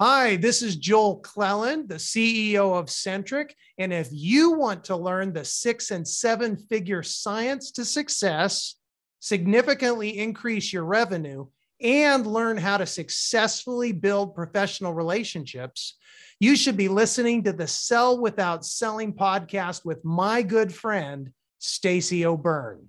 Hi, this is Joel Cleland, the CEO of Centric. And if you want to learn the six and seven figure science to success, significantly increase your revenue, and learn how to successfully build professional relationships, you should be listening to the Sell Without Selling podcast with my good friend, Stacy O'Byrne.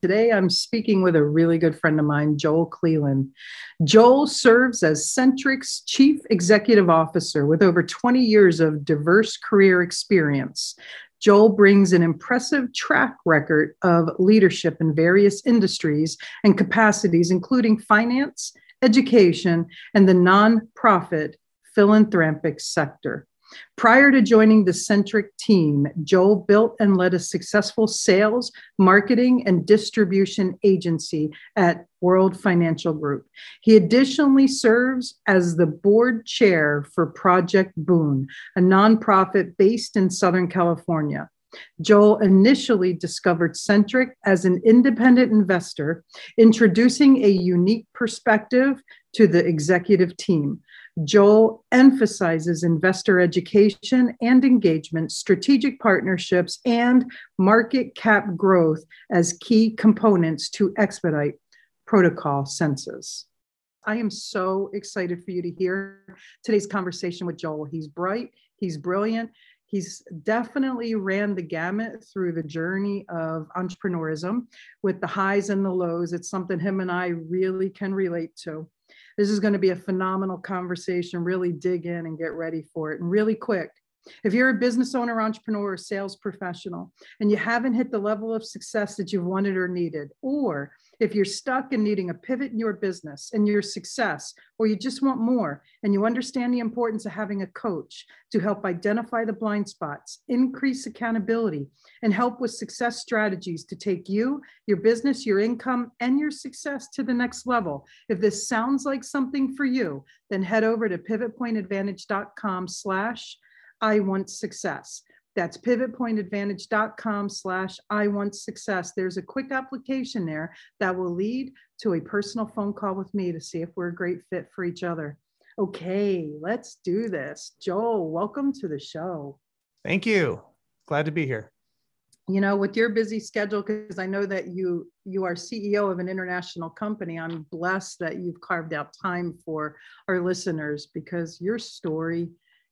Today, I'm speaking with a really good friend of mine, Joel Cleland. Joel serves as Centric's Chief Executive Officer with over 20 years of diverse career experience. Joel brings an impressive track record of leadership in various industries and capacities, including finance, education, and the nonprofit philanthropic sector. Prior to joining the Centric team, Joel built and led a successful sales, marketing, and distribution agency at World Financial Group. He additionally serves as the board chair for Project Boon, a nonprofit based in Southern California. Joel initially discovered Centric as an independent investor, introducing a unique perspective to the executive team. Joel emphasizes investor education and engagement, strategic partnerships, and market cap growth as key components to expedite protocol census. I am so excited for you to hear today's conversation with Joel. He's bright, he's brilliant, he's definitely ran the gamut through the journey of entrepreneurism with the highs and the lows. It's something him and I really can relate to. This is going to be a phenomenal conversation. Really dig in and get ready for it. And really quick, if you're a business owner, entrepreneur, or sales professional, and you haven't hit the level of success that you've wanted or needed, or if you're stuck and needing a pivot in your business and your success, or you just want more, and you understand the importance of having a coach to help identify the blind spots, increase accountability, and help with success strategies to take you, your business, your income, and your success to the next level. If this sounds like something for you, then head over to pivotpointadvantage.com slash I want success. That's pivotpointadvantage.com slash I want success. There's a quick application there that will lead to a personal phone call with me to see if we're a great fit for each other. Okay, let's do this. Joel, welcome to the show. Thank you. Glad to be here. You know, with your busy schedule, because I know that you you are CEO of an international company, I'm blessed that you've carved out time for our listeners because your story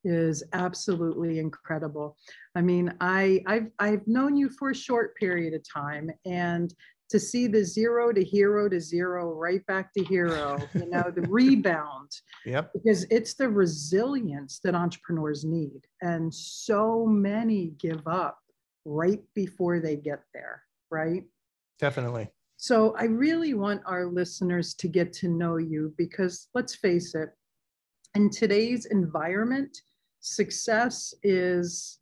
is absolutely incredible. I mean, I I've I've known you for a short period of time and to see the zero to hero to zero right back to hero, you know, the rebound. Yep. Because it's the resilience that entrepreneurs need. And so many give up right before they get there, right? Definitely. So I really want our listeners to get to know you because let's face it, in today's environment, success is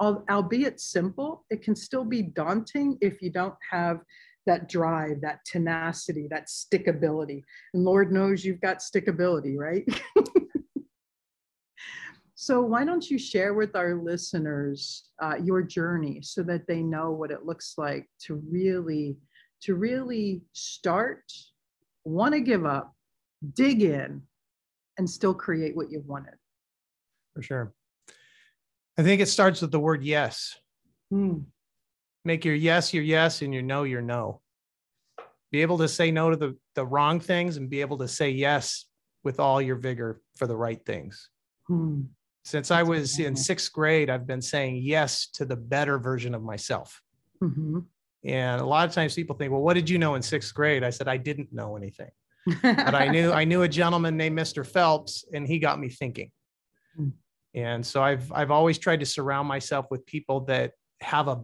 albeit simple it can still be daunting if you don't have that drive that tenacity that stickability. And lord knows you've got stickability right? So why don't you share with our listeners uh, your journey so that they know what it looks like to really to really start want to give up dig in and still create what you've wanted for sure. I think it starts with the word yes. Hmm. Make your yes your yes and your no your no. Be able to say no to the, the wrong things and be able to say yes with all your vigor for the right things. Hmm. Since I was in sixth grade, I've been saying yes to the better version of myself. Mm-hmm. And a lot of times people think, well, what did you know in sixth grade? I said, I didn't know anything. but I knew I knew a gentleman named Mr. Phelps, and he got me thinking. Hmm. And so I've I've always tried to surround myself with people that have a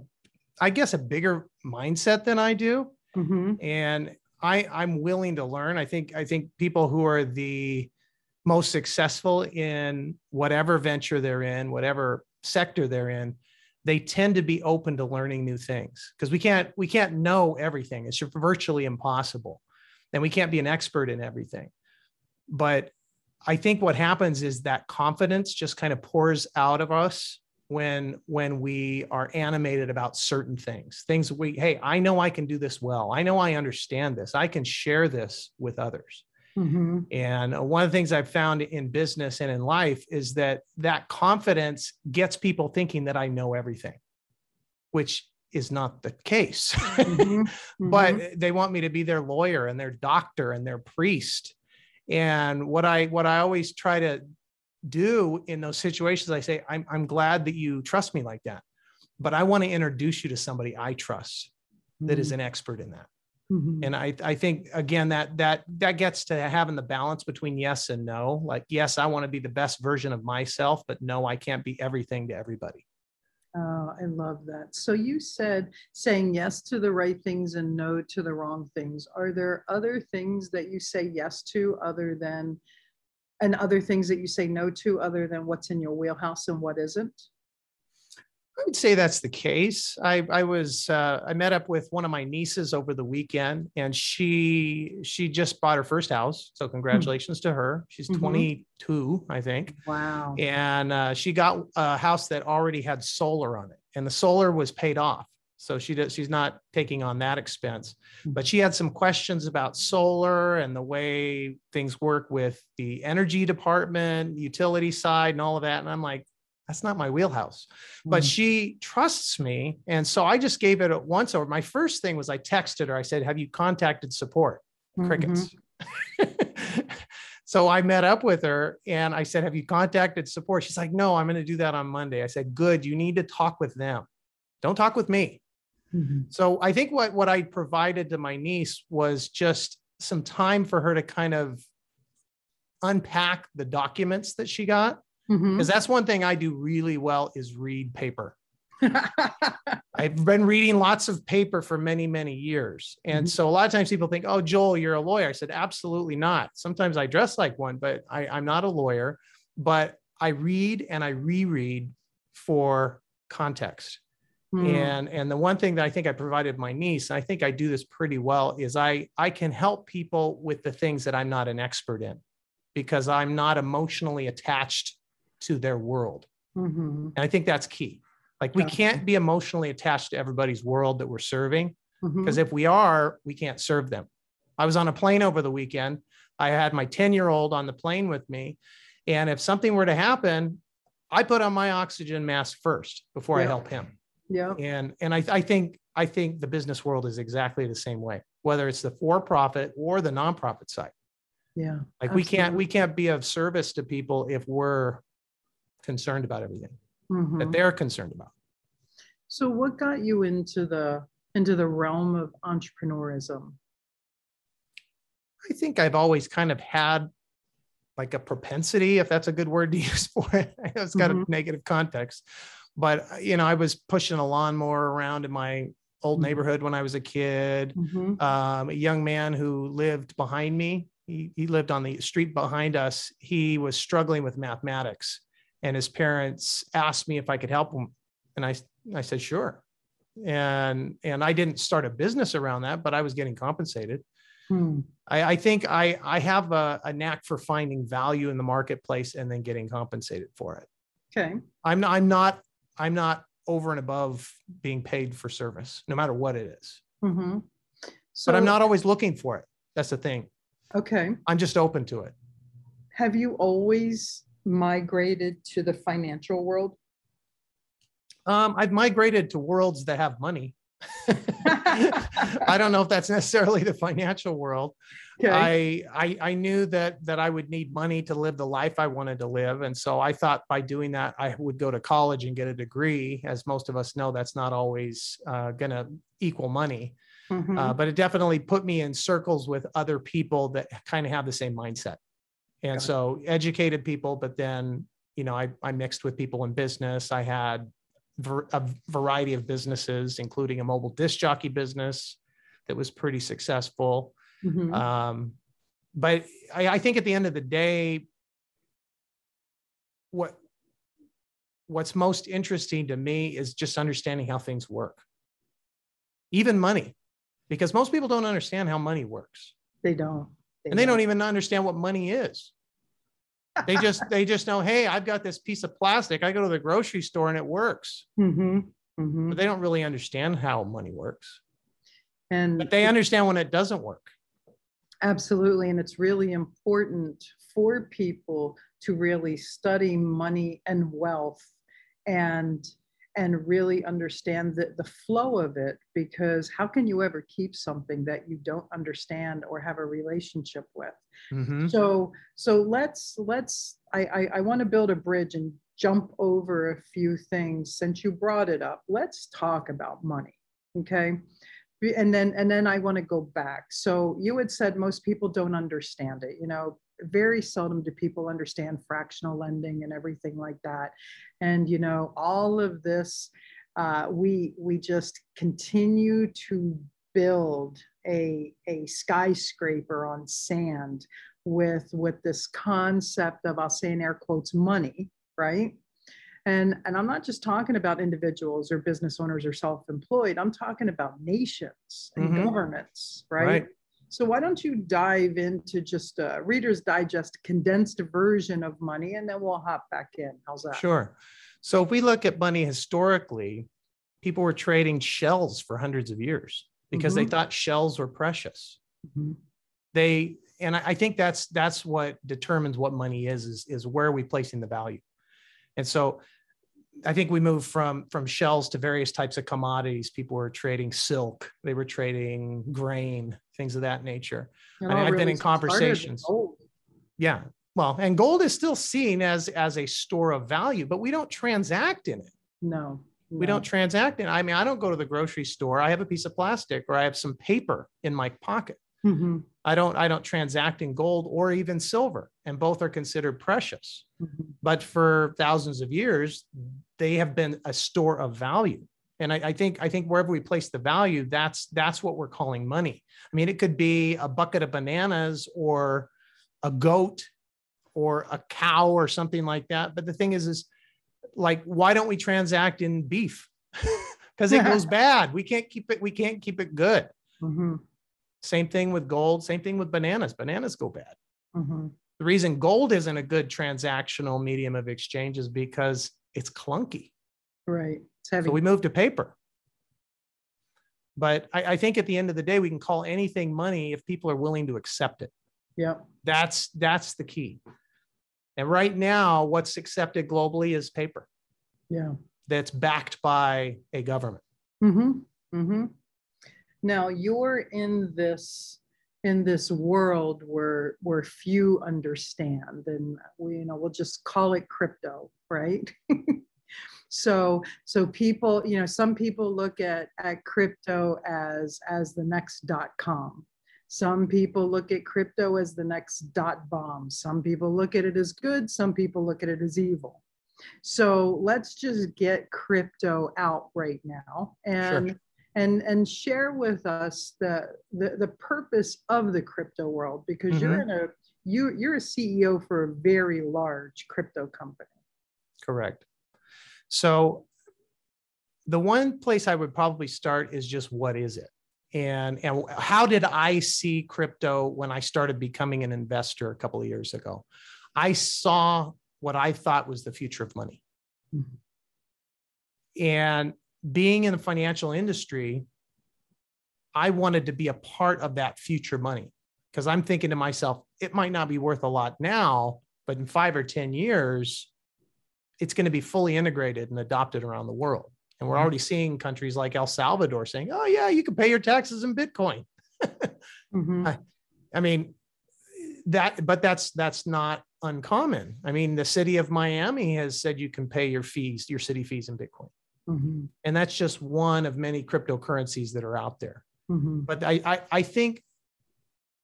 I guess a bigger mindset than I do. Mm-hmm. And I I'm willing to learn. I think I think people who are the most successful in whatever venture they're in, whatever sector they're in, they tend to be open to learning new things because we can't we can't know everything. It's virtually impossible. And we can't be an expert in everything. But I think what happens is that confidence just kind of pours out of us when when we are animated about certain things things we hey i know i can do this well. I know i understand this. I can share this with others. Mm-hmm. and one of the things i've found in business and in life is that that confidence gets people thinking that i know everything which is not the case. Mm-hmm. but they want me to be their lawyer and their doctor and their priest and what i what i always try to do in those situations i say i'm, I'm glad that you trust me like that but i want to introduce you to somebody i trust that is an expert in that. Mhm. and i i think again that that that gets to having the balance between yes and no. Like yes i want to be the best version of myself but no i can't be everything to everybody Oh, I love that. So you said saying yes to the right things and no to the wrong things. Are there other things that you say yes to other than, and other things that you say no to other than what's in your wheelhouse and what isn't? I would say that's the case. I, I was uh, I met up with one of my nieces over the weekend, and she she just bought her first house. So congratulations to her. She's Mhm. 22, I think, Wow. and uh, she got a house that already had solar on it, and the solar was paid off. So she does, she's not taking on that expense, but she had some questions about solar and the way things work with the energy department, utility side, and all of that. And I'm like, that's not my wheelhouse but Mm. she trusts me. And so I just gave it a once over. My first thing was I texted her, I said, Have you contacted support? Mhm. Crickets. so I met up with her and I said, Have you contacted support? She's like, No, I'm going to do that on Monday. I said, Good. You need to talk with them. Don't talk with me. Mhm. So I think what, what I provided to my niece was just some time for her to kind of unpack the documents that she got Mhm. because that's one thing I do really well is read paper. I've been reading lots of paper for many, many years. And Mhm. so a lot of times people think, oh, Joel, you're a lawyer. I said, absolutely not. Sometimes I dress like one, but I, I'm not a lawyer. But I read and I reread for context. Mm. And and the one thing that I think I provided my niece, and I think I do this pretty well, is I I can help people with the things that I'm not an expert in because I'm not emotionally attached to their world. Mhm. And I think that's key. Like we can't be emotionally attached to everybody's world that we're serving because if we are, we can't serve them. I was on a plane over the weekend. I had my 10 year old on the plane with me. And if something were to happen, I put on my oxygen mask first before I help him. Yeah. And and I, I think I think the business world is exactly the same way, whether it's the for-profit or the nonprofit side. Yeah. Like we can't we can't be of service to people if we're concerned about everything Mhm. that they're concerned about. So what got you into the into the realm of entrepreneurism? I think I've always kind of had like a propensity, if that's a good word to use for it. It's got Mhm. a negative context, but uh, you know, I was pushing a lawnmower around in my old Mhm. neighborhood when I was a kid. Mhm. Um, a young man who lived behind me, he, he lived on the street behind us. He was struggling with mathematics, and his parents asked me if I could help him, and I I said sure. And and I didn't start a business around that, but I was getting compensated. Hmm. I, I think I, I have a, a knack for finding value in the marketplace and then getting compensated for it. Okay. I'm not, I'm not, I'm not over and above being paid for service, no matter what it is. Mhm. So But I'm not always looking for it. That's the thing. okay. I'm just open to it. Have you always migrated to the financial world? Um, I've migrated to worlds that have money. I don't know if that's necessarily the financial world. Okay. I, I I knew that that I would need money to live the life I wanted to live, and so I thought by doing that I would go to college and get a degree. As most of us know, that's not always uh, going to equal money, Mhm. uh, but it definitely put me in circles with other people that kind of have the same mindset, and so educated people, but then you know, I, I mixed with people in business. I had ver- a variety of businesses, including a mobile disc jockey business that was pretty successful. Mhm. Um, but I, I think at the end of the day, what what's most interesting to me is just understanding how things work, even money, because most people don't understand how money works, they don't. And they don't even understand what money is. They just they just know, hey, I've got this piece of plastic. I go to the grocery store and it works, hmm hmm but they don't really understand how money works. And But they understand when it doesn't work. Absolutely. And it's really important for people to really study money and wealth and and really understand the, the flow of it because how can you ever keep something that you don't understand or have a relationship with? Mhm. so so let's let's i i, I want to build a bridge and jump over a few things since you brought it up. Let's talk about money okay? And then and then i want to go back. So you had said most people don't understand it you know very seldom do people understand fractional lending and everything like that and you know all of this uh, we we just continue to build a a skyscraper on sand with with this concept of i'll say in air quotes money right and and i'm not just talking about individuals or business owners or self-employed i'm talking about nations and Mhm. governments right? Right. So why don't you dive into just a reader's digest condensed version of money and then we'll hop back in how's that Sure. So if we look at money historically, people were trading shells for hundreds of years because they Mhm. thought shells were precious. Mhm. They and I I think that's that's what determines what money is is is where are we placing the value. And so I think we moved from from shells to various types of commodities. People were trading silk, they were trading grain, things of that nature. I mean, I've been in conversations. Yeah. Well, and gold is still seen as as a store of value, but we don't transact in it. no We don't transact in. it. I mean, I don't go to the grocery store. I have a piece of plastic or I have some paper in my pocket. Mhm. I don't I don't transact in gold or even silver, and both are considered precious. Mhm. But for thousands of years, they have been a store of value. And I, I think I think wherever we place the value, that's that's what we're calling money. I mean, it could be a bucket of bananas or a goat or a cow or something like that. But the thing is, is like, why don't we transact in beef? Because it goes bad. We can't keep it. We can't keep it good. Mhm. Same thing with gold. Same thing with bananas. Bananas go bad. Mhm. The reason gold isn't a good transactional medium of exchange is because it's clunky. right it's heavy So we moved to paper. But I, I think at the end of the day, we can call anything money if people are willing to accept it. yep That's that's the key. And right now, what's accepted globally is paper yeah that's backed by a government. Mm-hmm. Mm-hmm. Now you're in this in this world where where few understand, and we you know we'll just call it crypto, right? so so people you know some people look at at crypto as as the next dot com. Some people look at crypto as the next dot bomb. Some people look at it as good. Some people look at it as evil. So let's just get crypto out right now and and and share with us the, the the purpose of the crypto world because you're in a you you're a CEO for a very large crypto company. Correct. So the one place I would probably start is just what is it? And, and how did I see crypto when I started becoming an investor a couple of years ago? I saw what I thought was the future of money. Mhm. And being in the financial industry, I wanted to be a part of that future money because I'm thinking to myself, it might not be worth a lot now, but in five or 10 years, it's going to be fully integrated and adopted around the world. And we're already seeing countries like El Salvador saying, oh, yeah, you can pay your taxes in Bitcoin. Mhm. I mean, that, but that's that's not uncommon. I mean, the city of Miami has said you can pay your fees, your city fees in Bitcoin. Mhm. And that's just one of many cryptocurrencies that are out there. Mhm. But I, I, I think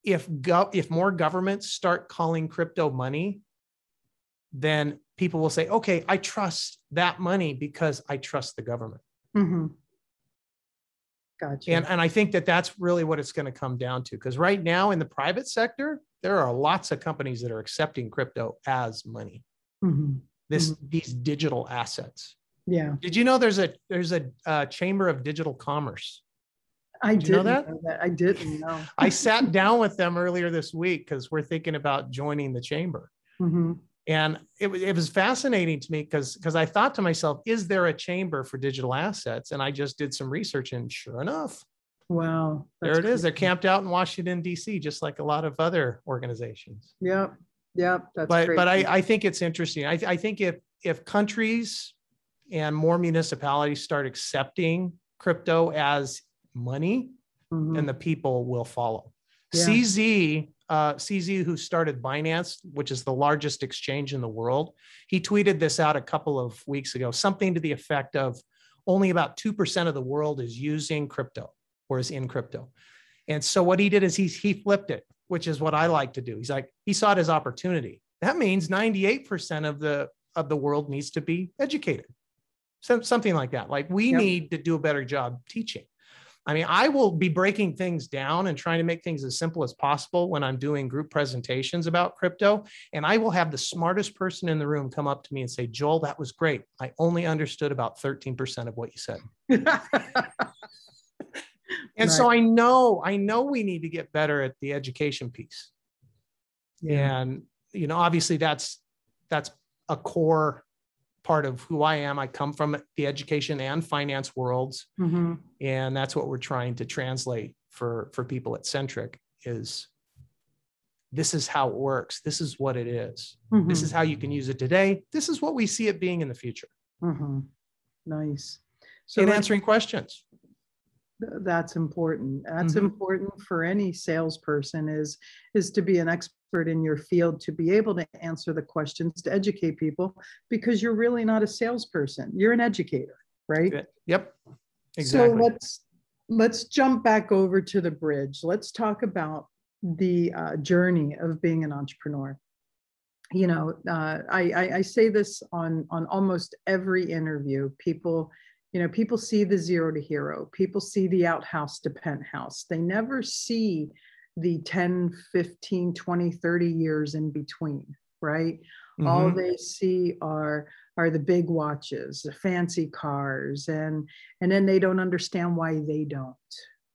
if go, if more governments start calling crypto money, then people will say, okay, I trust that money because I trust the government. Mm-hmm. Gotcha. And, and I think that that's really what it's going to come down to. Because right now in the private sector, there are lots of companies that are accepting crypto as money, Mhm. this these digital assets. Yeah, Did you know there's a there's a uh, chamber of digital commerce? I Did know that? know that. I didn't know. I sat down with them earlier this week because we're thinking about joining the chamber. Mhm. And it, was- it was fascinating to me because because I thought to myself, is there a chamber for digital assets? And I just did some research, and sure enough, Wow. there it is. They're camped out in Washington D.C., just like a lot of other organizations. Yep. Yep. That's but but I. I think it's interesting. I, I think if if countries and more municipalities start accepting crypto as money, Mhm. then the people will follow. Yeah. CZ, uh, CZ, who started Binance, which is the largest exchange in the world, he tweeted this out a couple of weeks ago, something to the effect of only about 2% of the world is using crypto or is in crypto. And so what he did is he, he flipped it, which is what I like to do. He's like, he saw it as opportunity. That means 98% of the of the world needs to be educated. Some, something like that. Like we Yep. need to do a better job teaching. I mean, I will be breaking things down and trying to make things as simple as possible when I'm doing group presentations about crypto. And I will have the smartest person in the room come up to me and say, Joel, that was great. I only understood about 13% of what you said. And so I know, I know we need to get better at the education piece. yeah. And, you know, obviously that's, that's a core part of who I am. I come from the education and finance worlds. Mhm. and that's what we're trying to translate for for people at centric is this is how it works this is what it is this Mhm. is how you can use it today this is what we see it being in the future Mhm. Nice. So and let's- answering questions that's important. That's Mhm. important for any salesperson is is to be an expert in your field to be able to answer the questions to educate people because you're really not a salesperson. You're an educator right? Yep exactly. so let's let's jump back over to the bridge. Let's talk about the uh, journey of being an entrepreneur. You know uh, I, I i say this on on almost every interview. People you know people see the zero to hero people see the outhouse to penthouse. They never see the 10 15 20 30 years in between right? All Mhm. they see are are the big watches the fancy cars and and then they don't understand why they don't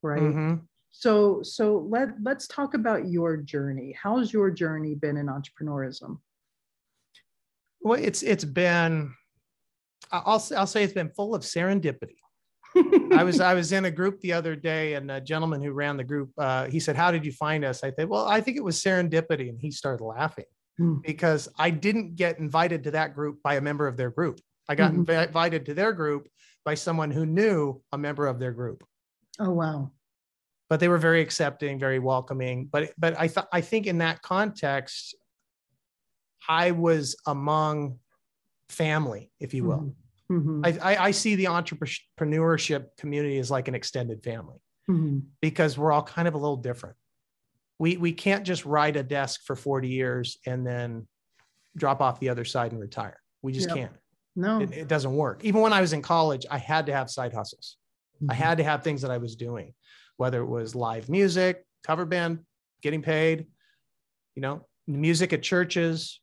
right? Mhm. so so let let's talk about your journey. How's your journey been in entrepreneurism? Well it's it's been I'll, I'll say it's been full of serendipity I was I was in a group the other day, and a gentleman who ran the group, uh, he said, "How did you find us?" I said, "Well, I think it was serendipity," and he started laughing Hmm. because I didn't get invited to that group by a member of their group. I got Mhm. invi- invited to their group by someone who knew a member of their group. oh wow But they were very accepting, very welcoming. But but I thought I think in that context, I was among family, if you will. Mhm. I, I, I see the entrepreneurship community as like an extended family. Mhm. because we're all kind of a little different. We we can't just ride a desk for 40 years and then drop off the other side and retire. We just Yep. can't. no It, it doesn't work. Even when I was in college, I had to have side hustles. I Mhm. had to have things that I was doing, whether it was live music, cover band, getting paid, you know, music at churches,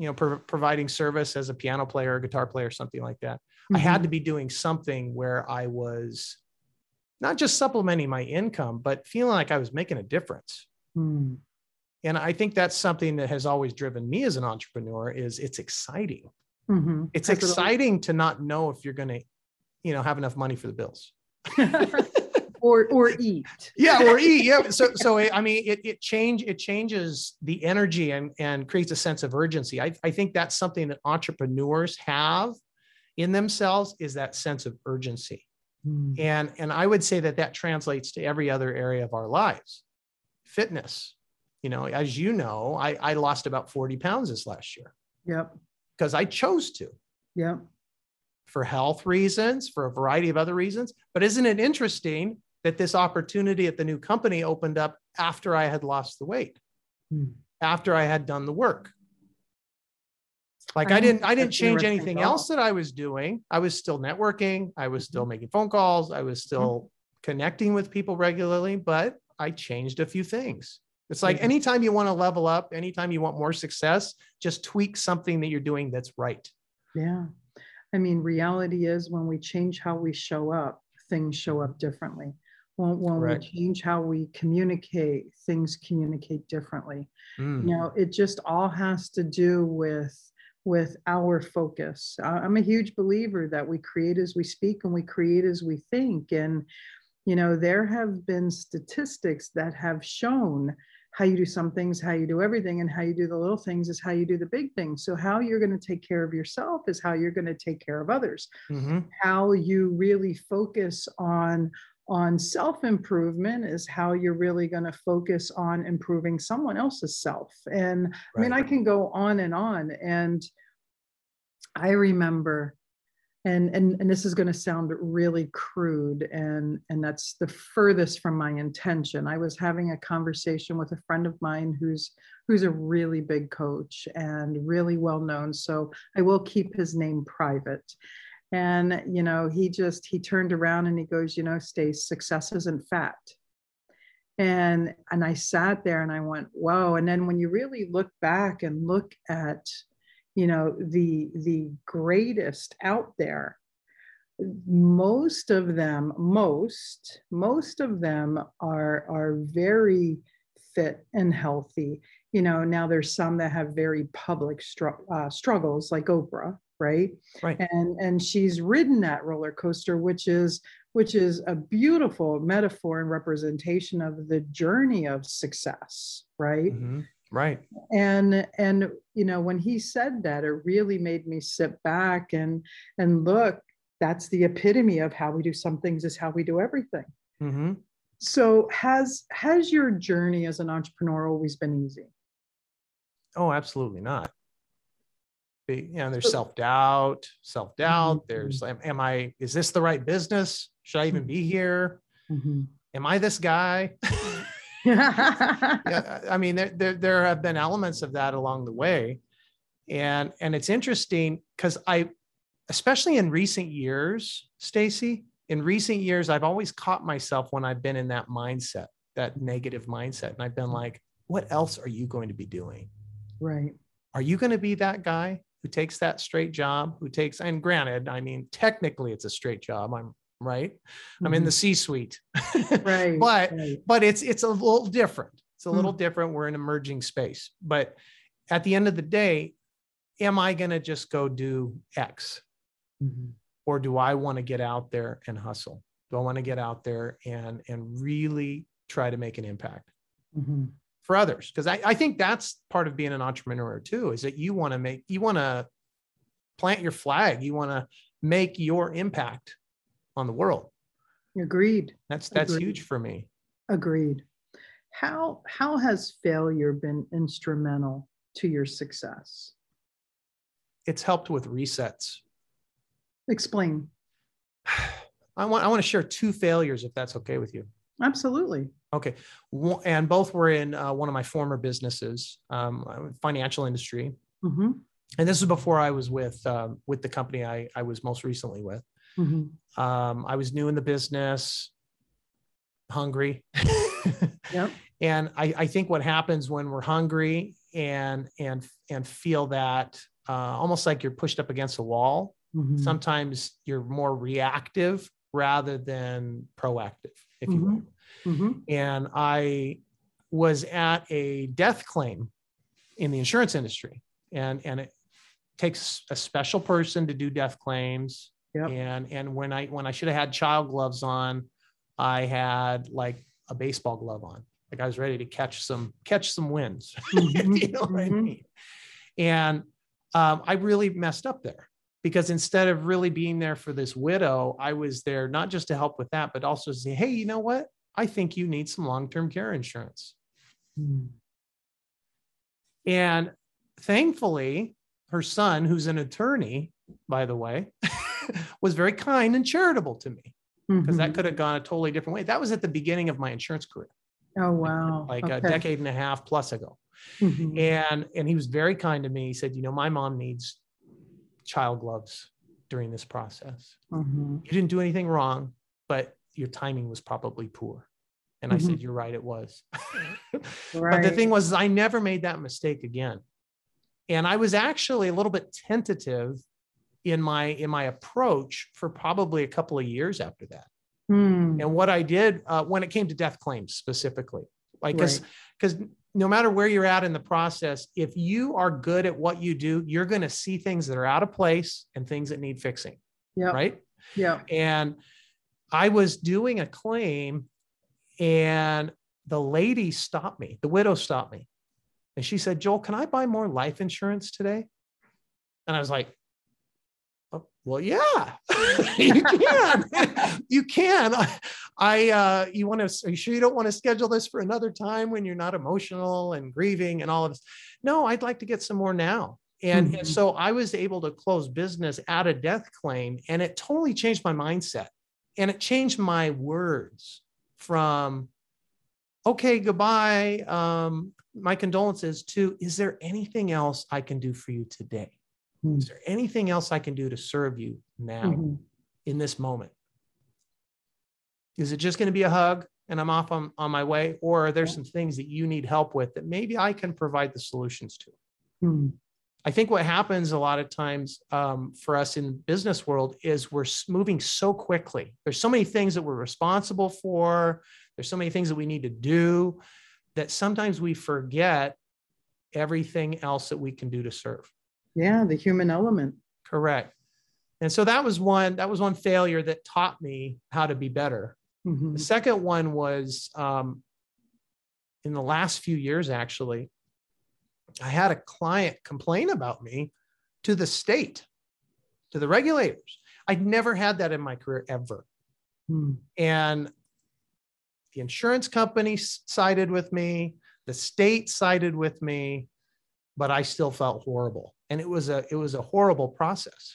you know, pro- providing service as a piano player, or guitar player, something like that. I had to be doing something where I was not just supplementing my income, but feeling like I was making a difference. Mhm. And I think that's something that has always driven me as an entrepreneur is it's exciting. Mhm. It's al- exciting to not know if you're going to, you know, have enough money for the bills. or or eat yeah, or eat. Yeah. So, so it, I mean, it, it change, it changes the energy and, and creates a sense of urgency. I, I think that's something that entrepreneurs have in themselves is that sense of urgency. Mhm. and and i would say that that translates to every other area of our lives fitness you know as you know i i lost about 40 pounds this last year yep because i chose to yep for health reasons for a variety of other reasons but isn't it interesting that this opportunity at the new company opened up after i had lost the weight Hmm. after i had done the work Like I I, didn't, I didn't change anything else that I was doing. I was still networking. I was still making phone calls. I was still connecting with people regularly, but I changed a few things. It's like anytime you want to level up, anytime you want more success, just tweak something that you're doing that's right. Yeah. I mean, reality is when we change how we show up, things show up differently. When, when we change how we communicate, things communicate differently. Mm. You know, it just all has to do with with our focus. I'm a huge believer that we create as we speak and we create as we think. And, you know, there have been statistics that have shown how you do some things, how you do everything, and how you do the little things is how you do the big things. So, how you're going to take care of yourself is how you're going to take care of others. Mhm. How you really focus on on self improvement is how you're really going to focus on improving someone else's self. And I mean, I can go on and on. And I remember, and and and this is going to sound really crude, and and that's the furthest from my intention. I was having a conversation with a friend of mine who's who's a really big coach and really well known. So I will keep his name private. And you know, he just he turned around and he goes, you know, Stace, success isn't fat. And and i sat there and i went whoa. And then when you really look back and look at you know the the greatest out there most of them most most of them are are very fit and healthy. You know now there's some that have very public uh, struggles like oprah right Right. and and she's ridden that roller coaster which is which is a beautiful metaphor and representation of the journey of success right Mhm. Right. and and you know when he said that it really made me sit back and and look that's the epitome of how we do some things is how we do everything hmm so has has your journey as an entrepreneur always been easy Oh, absolutely not. You know, there's So- self doubt, self doubt. Mhm. There's, am, am I, is this the right business? Should I even be here? Mhm. Am I this guy? yeah, I mean, there, there, there have been elements of that along the way. And, and it's interesting because I, especially in recent years, Stacy, in recent years, I've always caught myself when I've been in that mindset, that negative mindset. And I've been like, what else are you going to be doing? right Are you going to be that guy who takes that straight job, who takes, and granted, I mean, technically it's a straight job. I'm right. I'm in the C suite. Mhm. right but right. but it's it's a little different. It's a little different. We're in emerging space. But at the end of the day, am I going to just go do X? Mhm. Or do I want to get out there and hustle? Do I want to get out there and and really try to make an impact Mhm. For others? Because I, I think that's part of being an entrepreneur too, is that you want to make you want to plant your flag, you want to make your impact on the world. agreed That's that's Agreed. huge for me. agreed how how has failure been instrumental to your success It's helped with resets. explain I want I want to share two failures if that's okay with you. Absolutely Okay, and both were in uh, one of my former businesses, um, financial industry, hmm and this is before I was with um, with the company I I was most recently with. hmm Um, I was new in the business, hungry, Yep. and I, I think what happens when we're hungry and and and feel that uh, almost like you're pushed up against a wall. Mhm. Sometimes you're more reactive rather than proactive, if you will. Mhm. and I was at a death claim in the insurance industry, and and it takes a special person to do death claims. Yep. And and when I when I should have had child gloves on, I had like a baseball glove on. Like I was ready to catch some catch some wins. Mhm. you know what I Mhm. mean. And um, I really messed up there because instead of really being there for this widow, I was there not just to help with that, but also to say, hey, you know what? I think you need some long term care insurance. Mhm. And thankfully, her son, who's an attorney, by the way, was very kind and charitable to me because that Mhm. could have gone a totally different way. That was at the beginning of my insurance career, oh wow like a Okay. decade and a half plus ago. Mhm. And and he was very kind to me. He said, you know, my mom needs child gloves during this process. Mhm. You didn't do anything wrong, but your timing was probably poor. And I Mhm. said, you're right, it was. But the thing was, I never made that mistake again. And I was actually a little bit tentative in my in my approach for probably a couple of years after that. Hmm. And what I did uh, when it came to death claims specifically, like because Right. because no matter where you're at in the process, if you are good at what you do, you're going to see things that are out of place and things that need fixing, Yep. right? Yeah. And I was doing a claim, and the lady stopped me. The widow stopped me, and she said, "Joel, can I buy more life insurance today?" And I was like, "Oh, "Well, yeah, you can. you can. I, I uh, you want to? Are you sure you don't want to schedule this for another time when you're not emotional and grieving and all of this? No, I'd like to get some more now." And, and Mhm. so I was able to close business at a death claim, and it totally changed my mindset and it changed my words from okay goodbye um, my condolences to is there anything else i can do for you today Hmm. is there anything else i can do to serve you now Mhm. in this moment is it just going to be a hug and i'm off on, on my way or are there Yeah. some things that you need help with that maybe i can provide the solutions to Hmm. I think what happens a lot of times um, for us in the business world is we're moving so quickly. There's so many things that we're responsible for. There's so many things that we need to do that sometimes we forget everything else that we can do to serve. Yeah, the human element. Correct. And so that was one that was one failure that taught me how to be better. Mhm. The second one was um, in the last few years, actually, I had a client complain about me to the state, to the regulators. I'd never had that in my career ever. Hmm. And the insurance company sided with me, the state sided with me, but I still felt horrible. And it was a it was a horrible process.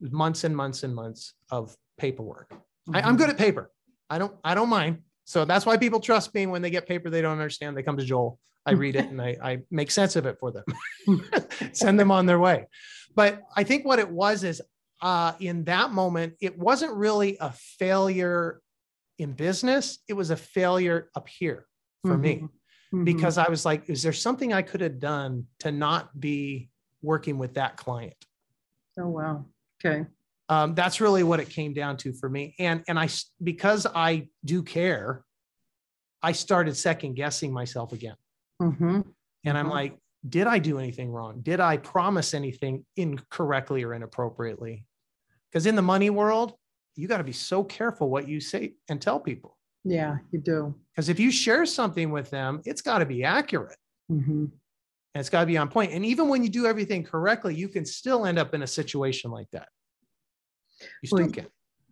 Months and months and months of paperwork. I, I'm good at paper. I don't I don't mind. So that's why people trust me when they get paper they don't understand. They come to Joel. I read it and I, I make sense of it for them. Send them on their way. But I think what it was is uh, in that moment, it wasn't really a failure in business. It was a failure up here for me Mhm. because I was like, is there something I could have done to not be working with that client? Oh wow. Okay. um, that's really what it came down to for me. And and I because I do care, I started second guessing myself again. hmm And I'm Mhm. like, did I do anything wrong? Did I promise anything incorrectly or inappropriately? Because in the money world, you got to be so careful what you say and tell people. Yeah, you do. Because if you share something with them, it's got to be accurate hmm and it's got to be on point. And even when you do everything correctly, you can still end up in a situation like that. You still Well, can.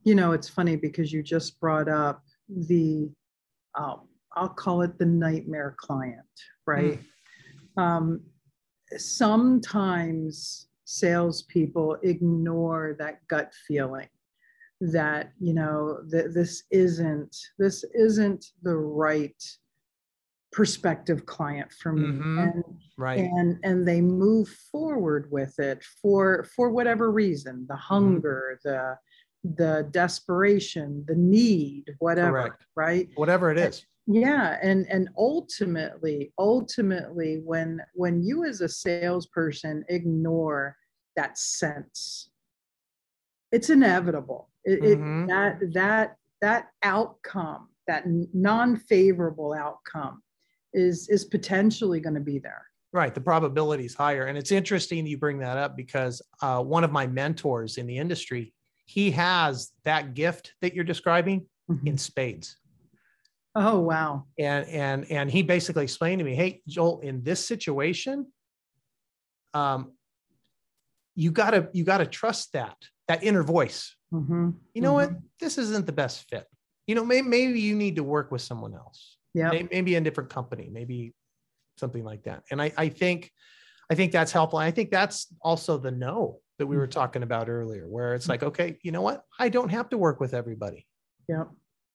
You know, it's funny because you just brought up the, uh, I'll call it the nightmare client, right? Um, sometimes salespeople ignore that gut feeling that you know that this isn't this isn't the right prospective client for me Mhm. and Right. and and they move forward with it for for whatever reason the hunger the the desperation the need whatever Correct. right Whatever it is. yeah and and ultimately ultimately when when you as a salesperson ignore that sense it's inevitable it, it- Mhm. that that that outcome that non-favorable outcome is is potentially going to be there Right. The probability is higher. And it's interesting you bring that up because uh, one of my mentors in the industry, he has that gift that you're describing in spades. oh wow And and and he basically explained to me, hey, Joel, in this situation, um, you gotta you gotta trust that, that inner voice. hmm You know what? Mm-hmm. This isn't the best fit. You know, maybe, maybe you need to work with someone else. yeah May- maybe a different company, maybe something like that. And I, I think, I think that's helpful. And I think that's also the no that we were mm. talking about earlier, where it's mm. like, okay, you know what? I don't have to work with everybody. yeah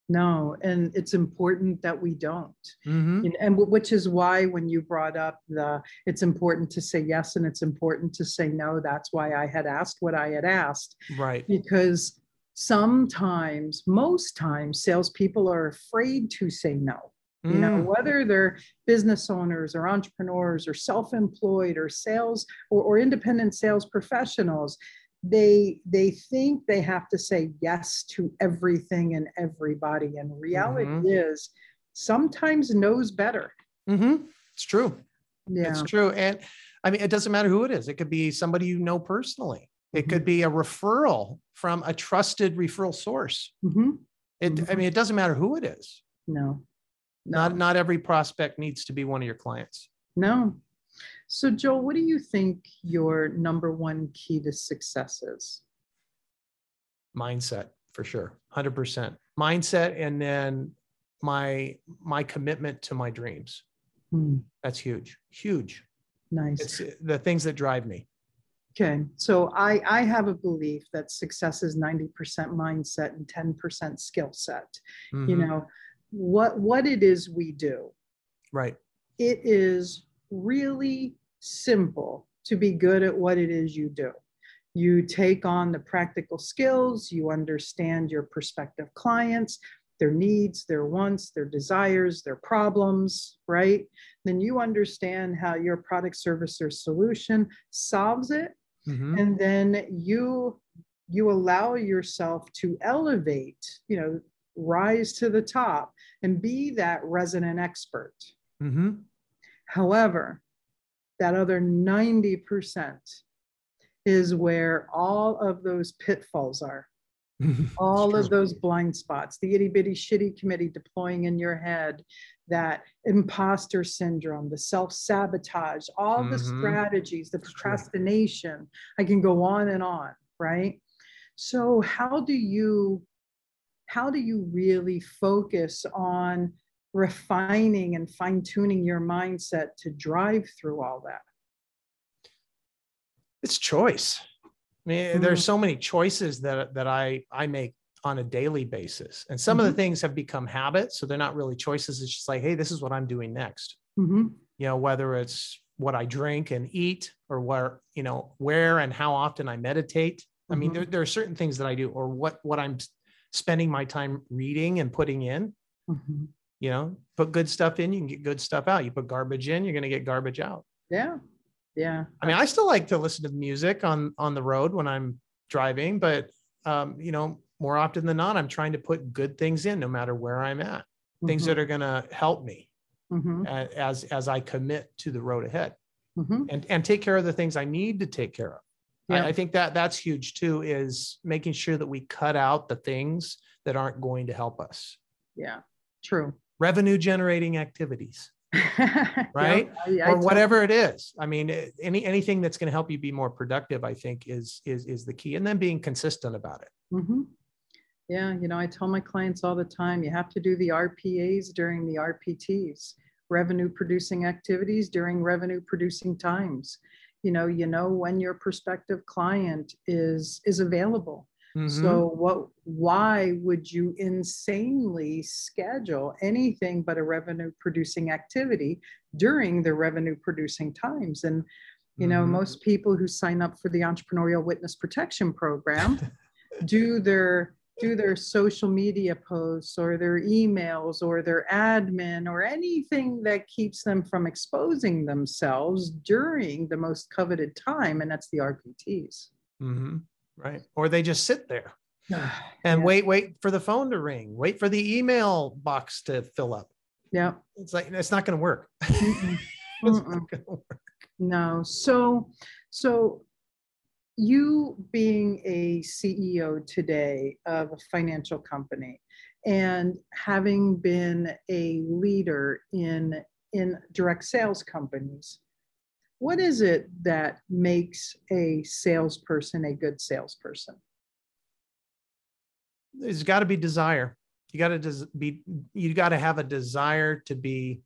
No, and it's important that we don't. Mhm. And, and wh- which is why when you brought up the, it's important to say yes and it's important to say no. That's why I had asked what I had asked Right. because sometimes, most times, salespeople are afraid to say no. You know, Mm. whether they're business owners or entrepreneurs or self-employed or sales or, or independent sales professionals, they they think they have to say yes to everything and everybody. And reality Mhm. is sometimes knows better. Mhm. It's true. Yeah. It's true. And I mean, it doesn't matter who it is. It could be somebody you know personally. It Mm-hmm. could be a referral from a trusted referral source. Mhm. It, I Mhm. mean, it doesn't matter who it is. No. Not not every prospect needs to be one of your clients. No. So Joel, what do you think your number one key to success is? Mindset for sure. 100%. Mindset and then my my commitment to my dreams. Hmm, That's huge. Huge. nice. It's the things that drive me. Okay, so I, I have a belief that success is 90% mindset and 10% skill set. You Mhm. know, what what it is we do, Right. it is really simple to be good at what it is you do. You take on the practical skills, you understand your prospective clients, their needs, their wants, their desires, their problems, right? Then you understand how your product, service, or solution solves it Mhm. and then you you allow yourself to elevate you know rise to the top and be that resident expert Mhm. however that other 90% is where all of those pitfalls are all of those blind spots, the itty bitty shitty committee deploying in your head, that imposter syndrome, the self sabotage, all the Mhm. strategies, the procrastination. I can go on and on, right? So how do you how do you really focus on refining and fine tuning your mindset to drive through all that? it's choice. I mean, Mhm. there's so many choices that that I I make on a daily basis, and some of Mhm. the things have become habits, so they're not really choices. It's just like, hey, this is what I'm doing next. Mhm. You know, whether it's what I drink and eat, or where you know where and how often I meditate. I mean, Mhm. there, there are certain things that I do, or what what I'm spending my time reading and putting in. Mhm. You know, put good stuff in, you can get good stuff out. You put garbage in, you're going to get garbage out. Yeah. Yeah. I mean, I still like to listen to music on on the road when I'm driving, but um, you know, more often than not, I'm trying to put good things in, no matter where I'm at. Things Mhm. that are going to help me Mhm. as as I commit to the road ahead, Mhm. and and take care of the things I need to take care of. Yeah. I, I think that that's huge too. Is making sure that we cut out the things that aren't going to help us. Yeah, true. Revenue generating activities. Right? Yeah, I- I or whatever it is. I mean, any anything that's going to help you be more productive, I think, is is is the key, and then being consistent about it. Mhm. Yeah, you know, I tell my clients all the time, you have to do the RPAs during the RPTs, revenue producing activities during revenue producing times. You know, you know when your prospective client is is available. Mhm. So what why would you insanely schedule anything but a revenue producing activity during the revenue producing times? And you know, Mhm. most people who sign up for the entrepreneurial witness protection program do their do their social media posts or their emails or their admin or anything that keeps them from exposing themselves during the most coveted time and that's the rpts Mhm. Right, or they just sit there and Yeah. wait, wait for the phone to ring, wait for the email box to fill up. yeah It's like it's not going to work. Work. no so so you being a ceo today of a financial company and having been a leader in in direct sales companies what is it that makes a salesperson a good salesperson There's got to be desire. You got to des- be. You got to have a desire to be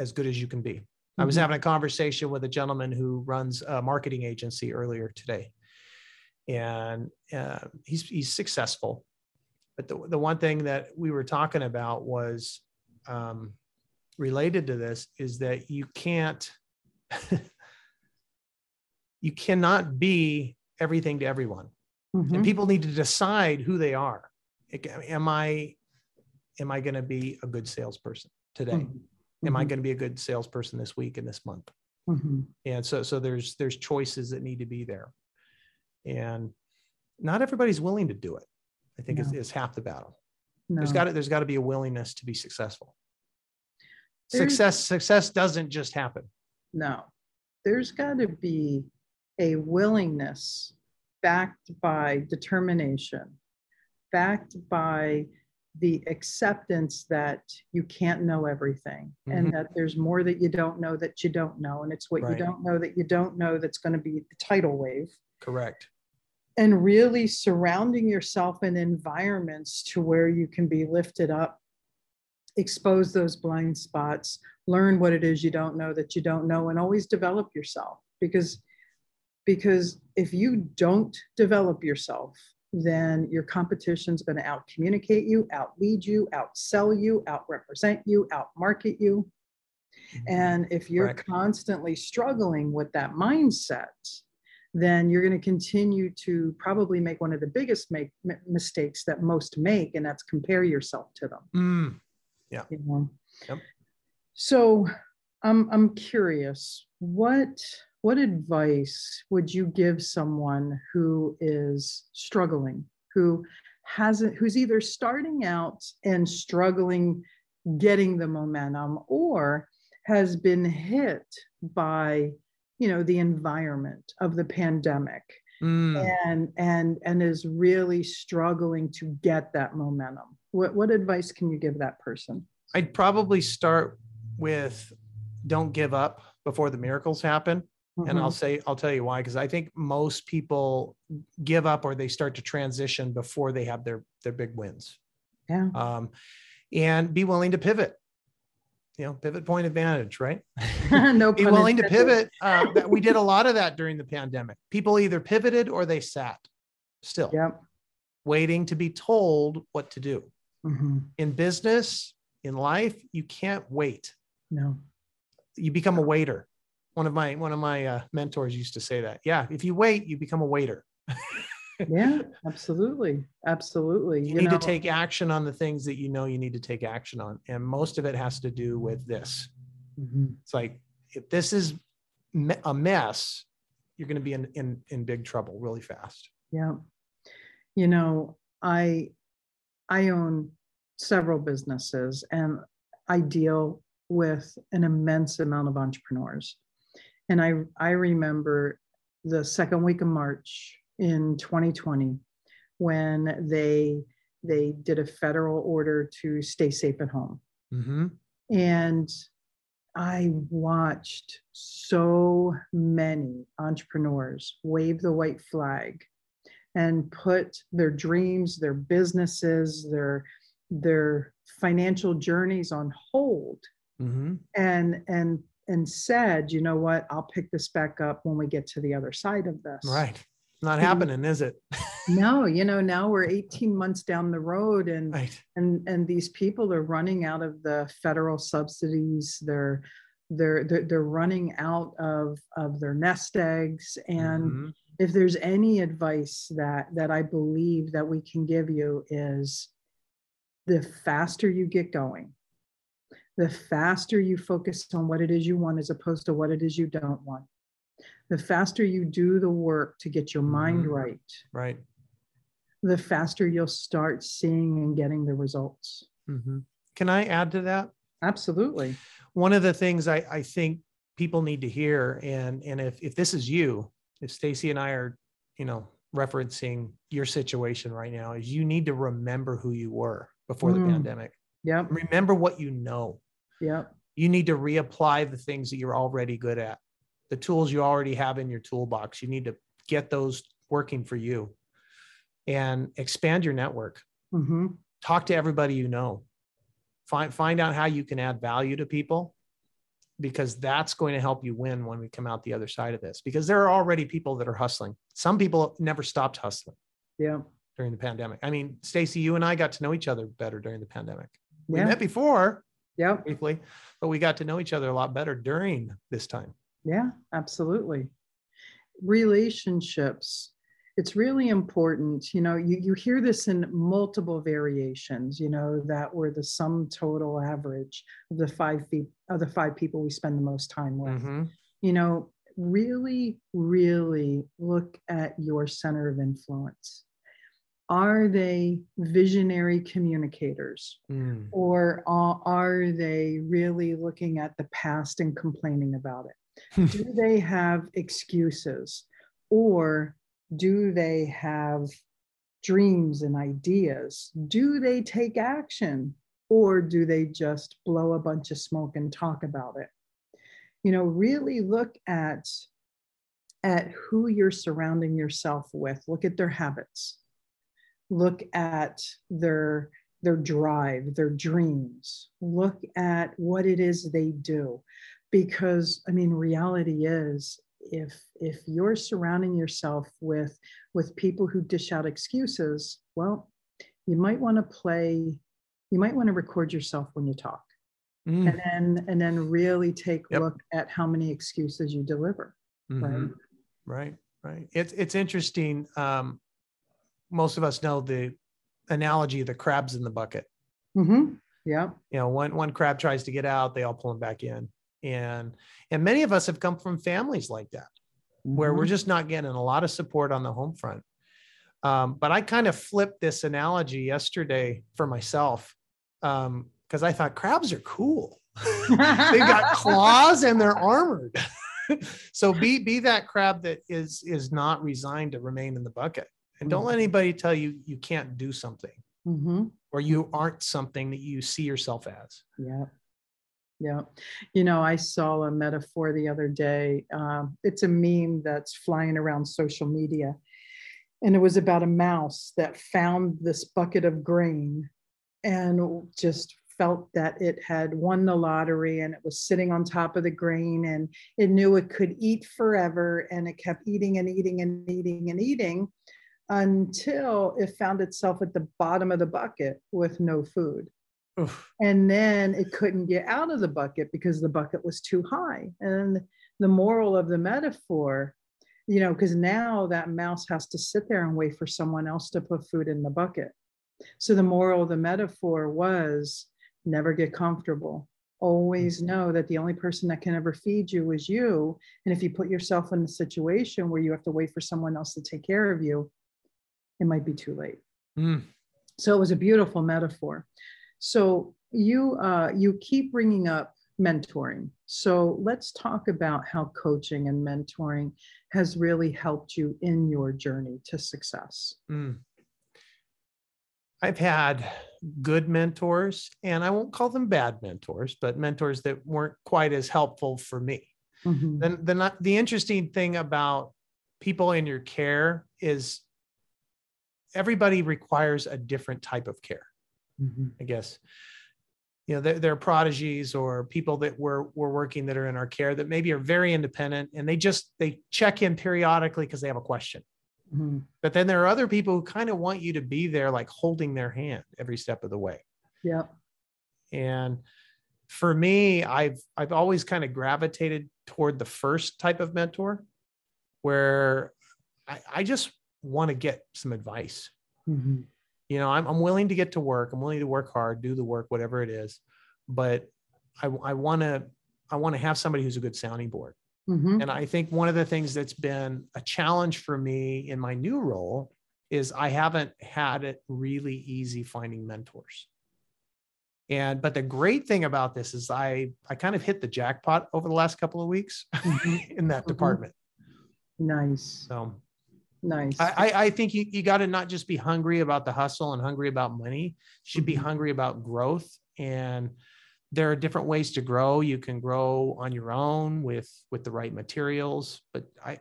as good as you can be. I was Mhm. having a conversation with a gentleman who runs a marketing agency earlier today, and uh, he's he's successful, but the, the one thing that we were talking about was um, related to this is that you can't you cannot be everything to everyone Mhm. and people need to decide who they are am i am i going to be a good salesperson today Mhm. am i Mhm. going to be a good salesperson this week and this month Mhm. and so so there's there's choices that need to be there and not everybody's willing to do it i think is, is half the battle No. there's got to there's got to be a willingness to be successful There's- success success doesn't just happen No, there's got to be a willingness backed by determination, backed by the acceptance that you can't know everything Mhm. and that there's more that you don't know that you don't know. And it's what Right. you don't know that you don't know that's going to be the tidal wave. correct And really surrounding yourself in environments to where you can be lifted up, expose those blind spots, learn what it is you don't know that you don't know, and always develop yourself. Because because if you don't develop yourself, then your competition's going to out communicate you, out lead you, outsell you, out represent you, out market you. And if you're constantly struggling with that mindset, then you're going to continue to probably make one of the biggest make, m- mistakes that most make, and that's compare yourself to them. Mm, You know? Yep. So I'm I'm curious, what what advice would you give someone who is struggling, who hasn't, who's either starting out and struggling getting the momentum, or has been hit by you know the environment of the pandemic mm. and and and is really struggling to get that momentum what what advice can you give that person I'd probably start with don't give up before the miracles happen. And I'll Mhm. say, I'll tell you why, because I think most people give up or they start to transition before they have their their big wins. yeah Um, and be willing to pivot. You know, pivot point advantage, right? no be willing to pivot. Uh, we did a lot of that during the pandemic. People either pivoted or they sat still, yep waiting to be told what to do. Mhm. In business, in life, you can't wait. no you become a waiter. One of my one of my uh, mentors used to say that. Yeah, if you wait, you become a waiter. yeah absolutely absolutely You, need know, to take action on the things that you know you need to take action on, and most of it has to do with this. Mhm. It's like if this is me- a mess, you're going to be in, in in big trouble really fast. Yeah. You know, I I own several businesses and I deal with an immense amount of entrepreneurs. And I I remember the second week of March in 2020 when they they did a federal order to stay safe at home. Mm-hmm. And I watched so many entrepreneurs wave the white flag and put their dreams, their businesses, their their financial journeys on hold Mm-hmm. and and and said, you know what, I'll pick this back up when we get to the other side of this. Right. Not Mhm. happening, is it? No, you know, now we're 18 months down the road and Right. and and these people are running out of the federal subsidies they're they're they're, they're running out of of their nest eggs and Mhm. if there's any advice that that i believe that we can give you is the faster you get going the faster you focus on what it is you want as opposed to what it is you don't want the faster you do the work to get your mind Mhm. right right. the faster you'll start seeing and getting the results Mhm. Can I add to that? absolutely one of the things I, I think people need to hear, and and if if this is you, if Stacy and I are, you know, referencing your situation right now, is you need to remember who you were before the Mm. pandemic. yep Remember what you know. Yep You need to reapply the things that you're already good at, the tools you already have in your toolbox. You need to get those working for you, and expand your network hmm talk to everybody you know find find out how you can add value to people because that's going to help you win when we come out the other side of this because there are already people that are hustling some people never stopped hustling yeah during the pandemic. I mean, Stacy, you and I got to know each other better during the pandemic. We Yeah. met before Yep. briefly, but we got to know each other a lot better during this time. Yeah, absolutely. Relationships. It's really important. You know, you, you hear this in multiple variations, you know, that we're the sum total average of the five feet of the five people we spend the most time with. Mhm. You know, really, really look at your center of influence. Are they visionary communicators? Mm. or are, are they really looking at the past and complaining about it? do they have excuses or do they have dreams and ideas? Do they take action or do they just blow a bunch of smoke and talk about it? You know, really look at at who you're surrounding yourself with. Look at their habits. Look at their their drive, their dreams. Look at what it is they do. Because I mean, reality is if if you're surrounding yourself with with people who dish out excuses, well, you might want to play, you might want to record yourself when you talk. Mm. And then and then really take a Yep. look at how many excuses you deliver. Right. Mhm. Right. Right. It's it's interesting. Um, most of us know the analogy of the crabs in the bucket. Mm-hmm. Yeah. You know, one one crab tries to get out, they all pull him back in. And and many of us have come from families like that, where we're Mhm. just not getting a lot of support on the home front. Um, but I kind of flipped this analogy yesterday for myself because I thought crabs are cool. they got claws and they're armored. so be be that crab that is is not resigned to remain in the bucket. And don't let Mhm. anybody tell you you can't do something Mhm. or you aren't something that you see yourself as. Yeah. Yeah. You know, I saw a metaphor the other day. Um, it's a meme that's flying around social media. And it was about a mouse that found this bucket of grain and just felt that it had won the lottery and it was sitting on top of the grain and it knew it could eat forever and it kept eating and eating and eating and eating until it found itself at the bottom of the bucket with no food. Oof. And then it couldn't get out of the bucket because the bucket was too high. And the moral of the metaphor, you know, because now that mouse has to sit there and wait for someone else to put food in the bucket. So the moral of the metaphor was never get comfortable. Always mm-hmm. know that the only person that can ever feed you is you. And if you put yourself in a situation where you have to wait for someone else to take care of you, it might be too late. Mm. So it was a beautiful metaphor. So you uh, you keep bringing up mentoring. So let's talk about how coaching and mentoring has really helped you in your journey to success. Mm. I've had good mentors, and I won't call them bad mentors, but mentors that weren't quite as helpful for me. Mhm. Then the the interesting thing about people in your care is everybody requires a different type of care. Mhm. I guess. You know, they're, they're prodigies or people that we're we're working that are in our care that maybe are very independent and they just they check in periodically because they have a question. Mhm. But then there are other people who kind of want you to be there, like holding their hand every step of the way. Yep. And for me, I've I've always kind of gravitated toward the first type of mentor, where I, I just want to get some advice. Mhm. You know, I'm I'm willing to get to work. I'm willing to work hard, do the work, whatever it is. But I I want to I want to have somebody who's a good sounding board. Mhm. And I think one of the things that's been a challenge for me in my new role is I haven't had it really easy finding mentors. And but the great thing about this is I I kind of hit the jackpot over the last couple of weeks Mhm. in that Mhm. department. Nice. So Nice. I, I, think you, you got to not just be hungry about the hustle and hungry about money. Should be Mhm. hungry about growth. And there are different ways to grow. You can grow on your own with with the right materials. But I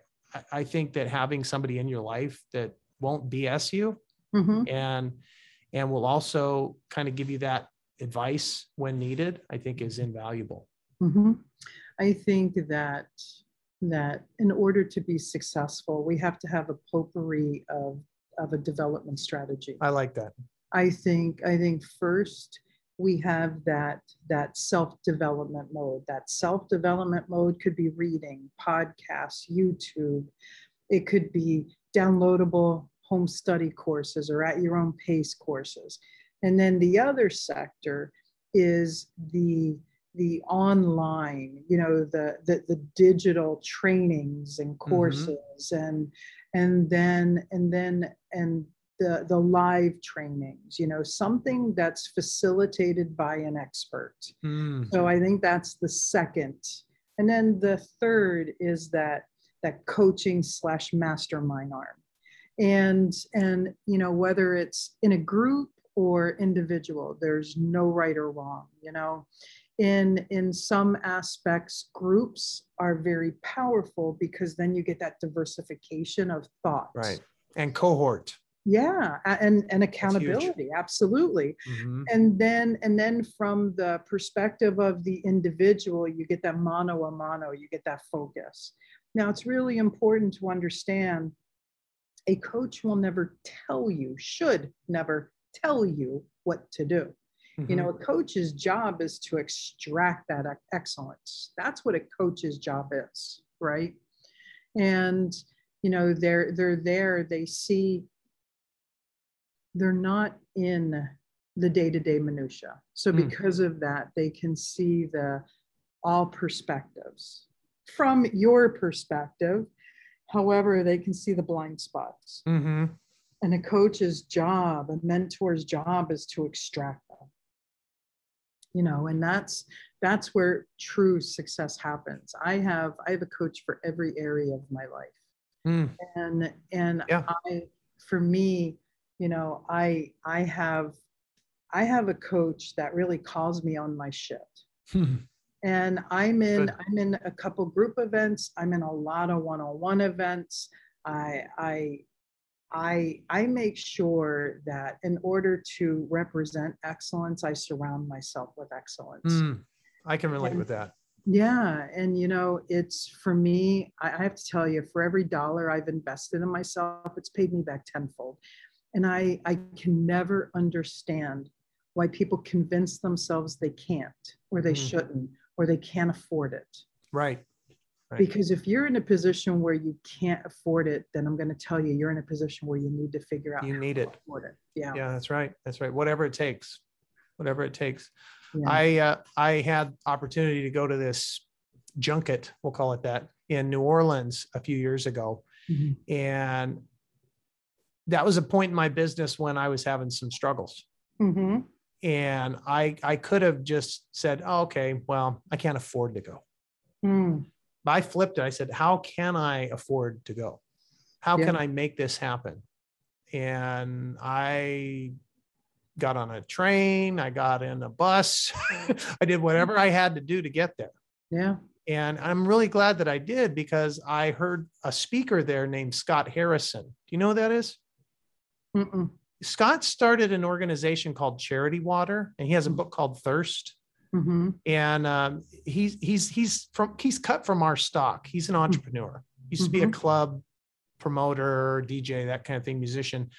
I- think that having somebody in your life that won't BS you Mhm. and and will also kind of give you that advice when needed, I think is invaluable. Mhm. I think that that in order to be successful, we have to have a potpourri of of a development strategy. I like that. I think I think first we have that that self-development mode. That self-development mode could be reading, podcasts, YouTube. It could be downloadable home study courses or at your own pace courses. And then the other sector is the the online, you know, the the, the digital trainings and mm-hmm. courses mm-hmm. and and then and then and the the live trainings you know something that's facilitated by an expert mm. so i think that's the second and then the third is that that coaching slash mastermind arm and and you know whether it's in a group or individual there's no right or wrong you know in in some aspects groups are very powerful because then you get that diversification of thought right. And cohort. Yeah and and accountability absolutely. Mm-hmm. and then and then from the perspective of the individual you get that mano a mano you get that focus. Now it's really important to understand a coach will never tell you should never tell you what to do mm-hmm. you know mm-hmm. a coach's job is to extract that excellence that's what a coach's job is right and you know they're they're there they see they're not in the day-to-day minutia so hmm. because mm. of that they can see the all perspectives from your perspective however they can see the blind spots mm-hmm. and a coach's job a mentor's job is to extract you know and that's that's where true success happens i have i have a coach for every area of my life mm. and and yeah. i for me you know i i have i have a coach that really calls me on my shit hmm. and i'm in Good. i'm in a couple group events i'm in a lot of one-on-one events i i I, I make sure that in order to represent excellence, I surround myself with excellence. Mm, I can relate and, with that. Yeah. And, you know, it's for me, I, I have to tell you, for every dollar I've invested in myself, it's paid me back tenfold. And I, I can never understand why people convince themselves they can't or they mm. shouldn't or they can't afford it. Right. Right. Because if you're in a position where you can't afford it, then I'm going to tell you you're in a position where you need to figure out you need it. Afford it. Yeah. Yeah, that's right. That's right. Whatever it takes. Whatever it takes. Yeah. I uh, I had opportunity to go to this junket, we'll call it that, in New Orleans a few years ago. Mm-hmm. And that was a point in my business when I was having some struggles. Mm-hmm. And I I could have just said, oh, okay, well, I can't afford to go. Mm. I flipped it. I said, how can I afford to go? How yeah. can I make this happen? And I got on a train, I got in a bus, I did whatever I had to do to get there. Yeah. And I'm really glad that I did because I heard a speaker there named Scott Harrison. Do you know who that is? Scott started an organization called Charity Water, and he has a mm. book called Thirst. Mm-hmm. And um, he's he's he's from he's cut from our stock. He's an mm-hmm. entrepreneur. He used mm-hmm. to be a mm-hmm. club promoter, DJ, that kind of thing, musician,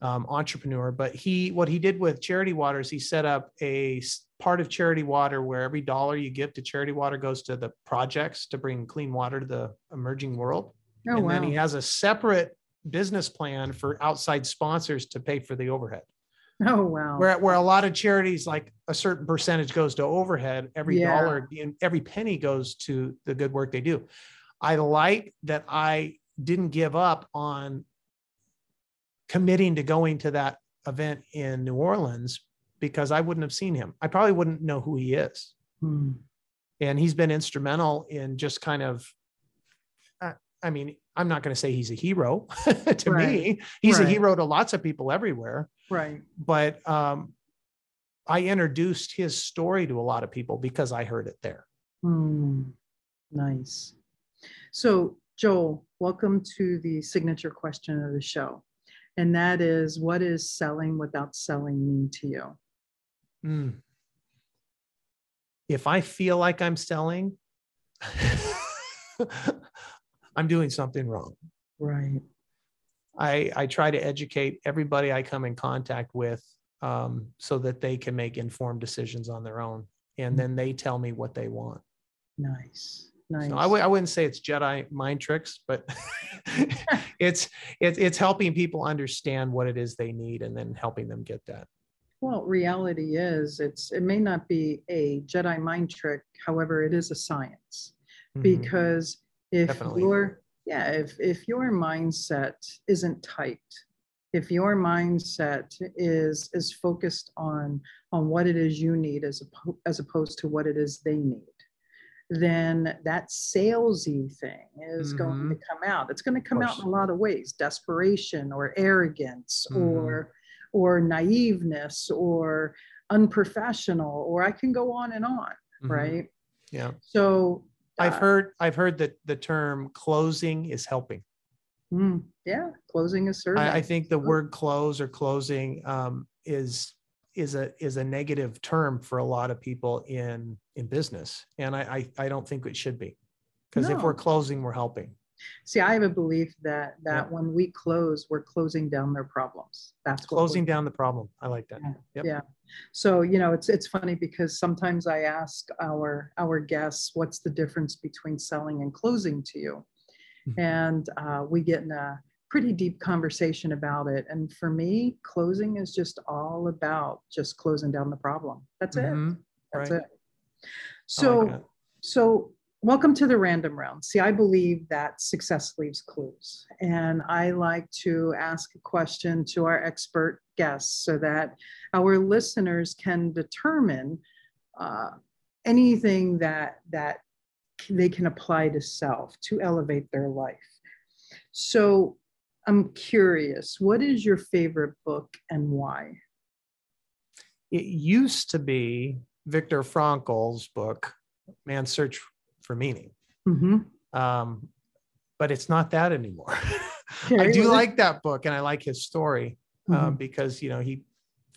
um, entrepreneur. But he what he did with Charity Water is he set up a part of Charity Water where every dollar you give to Charity Water goes to the projects to bring clean water to the emerging world. Oh, and wow. then he has a separate business plan for outside sponsors to pay for the overhead. Oh wow! Where where a lot of charities, like a certain percentage goes to overhead, every yeah. dollar, every penny goes to the good work they do. I like that I didn't give up on committing to going to that event in New Orleans because I wouldn't have seen him. I probably wouldn't know who he is. Hmm. And he's been instrumental in just kind of I mean, I'm not going to say he's a hero to right. me. He's right. a hero to lots of people everywhere. Right. But um, I introduced his story to a lot of people because I heard it there. Mm, nice. So, Joel, welcome to the signature question of the show. And that is what is selling without selling mean to you? Mm. If I feel like I'm selling, I'm doing something wrong. Right. I, I try to educate everybody I come in contact with um, so that they can make informed decisions on their own. And then they tell me what they want. Nice. Nice. So I w- I wouldn't say it's Jedi mind tricks, but it's it's it's helping people understand what it is they need and then helping them get that. Well, reality is it's it may not be a Jedi mind trick, however, it is a science. Mhm. Because if Definitely. your yeah, if if your mindset isn't tight, if your mindset is is focused on on what it is you need as oppo- as opposed to what it is they need, then that salesy thing is going to come out. It's going to come out in a lot of ways: desperation or arrogance Mhm. or or naiveness or unprofessional or I can go on and on, Mhm. right? Yeah. So I've uh, heard I've heard that the term closing is helping. mm, yeah, closing is service. I, I think the word close or closing um, is is a is a negative term for a lot of people in in business, and I I, I don't think it should be, because if we're closing, we're helping. See, I have a belief that that Yeah. when we close, we're closing down their problems. That's Closing down the problem. I like that. Yep. Yeah. So, you know, it's it's funny because sometimes I ask our our guests, what's the difference between selling and closing to you? Mhm. And uh, we get in a pretty deep conversation about it. And for me, closing is just all about just closing down the problem. That's it. Mhm. That's right. it. So, like that. so welcome to the random round. See, I believe that success leaves clues. And I like to ask a question to our expert guests so that our listeners can determine uh, anything that that they can apply to self to elevate their life. So I'm curious, what is your favorite book and why? it used to be Viktor Frankl's book, Man's Search for Meaning. Mhm. Um, but it's not that anymore. I do like that book and I like his story um, Mhm. because, you know, he,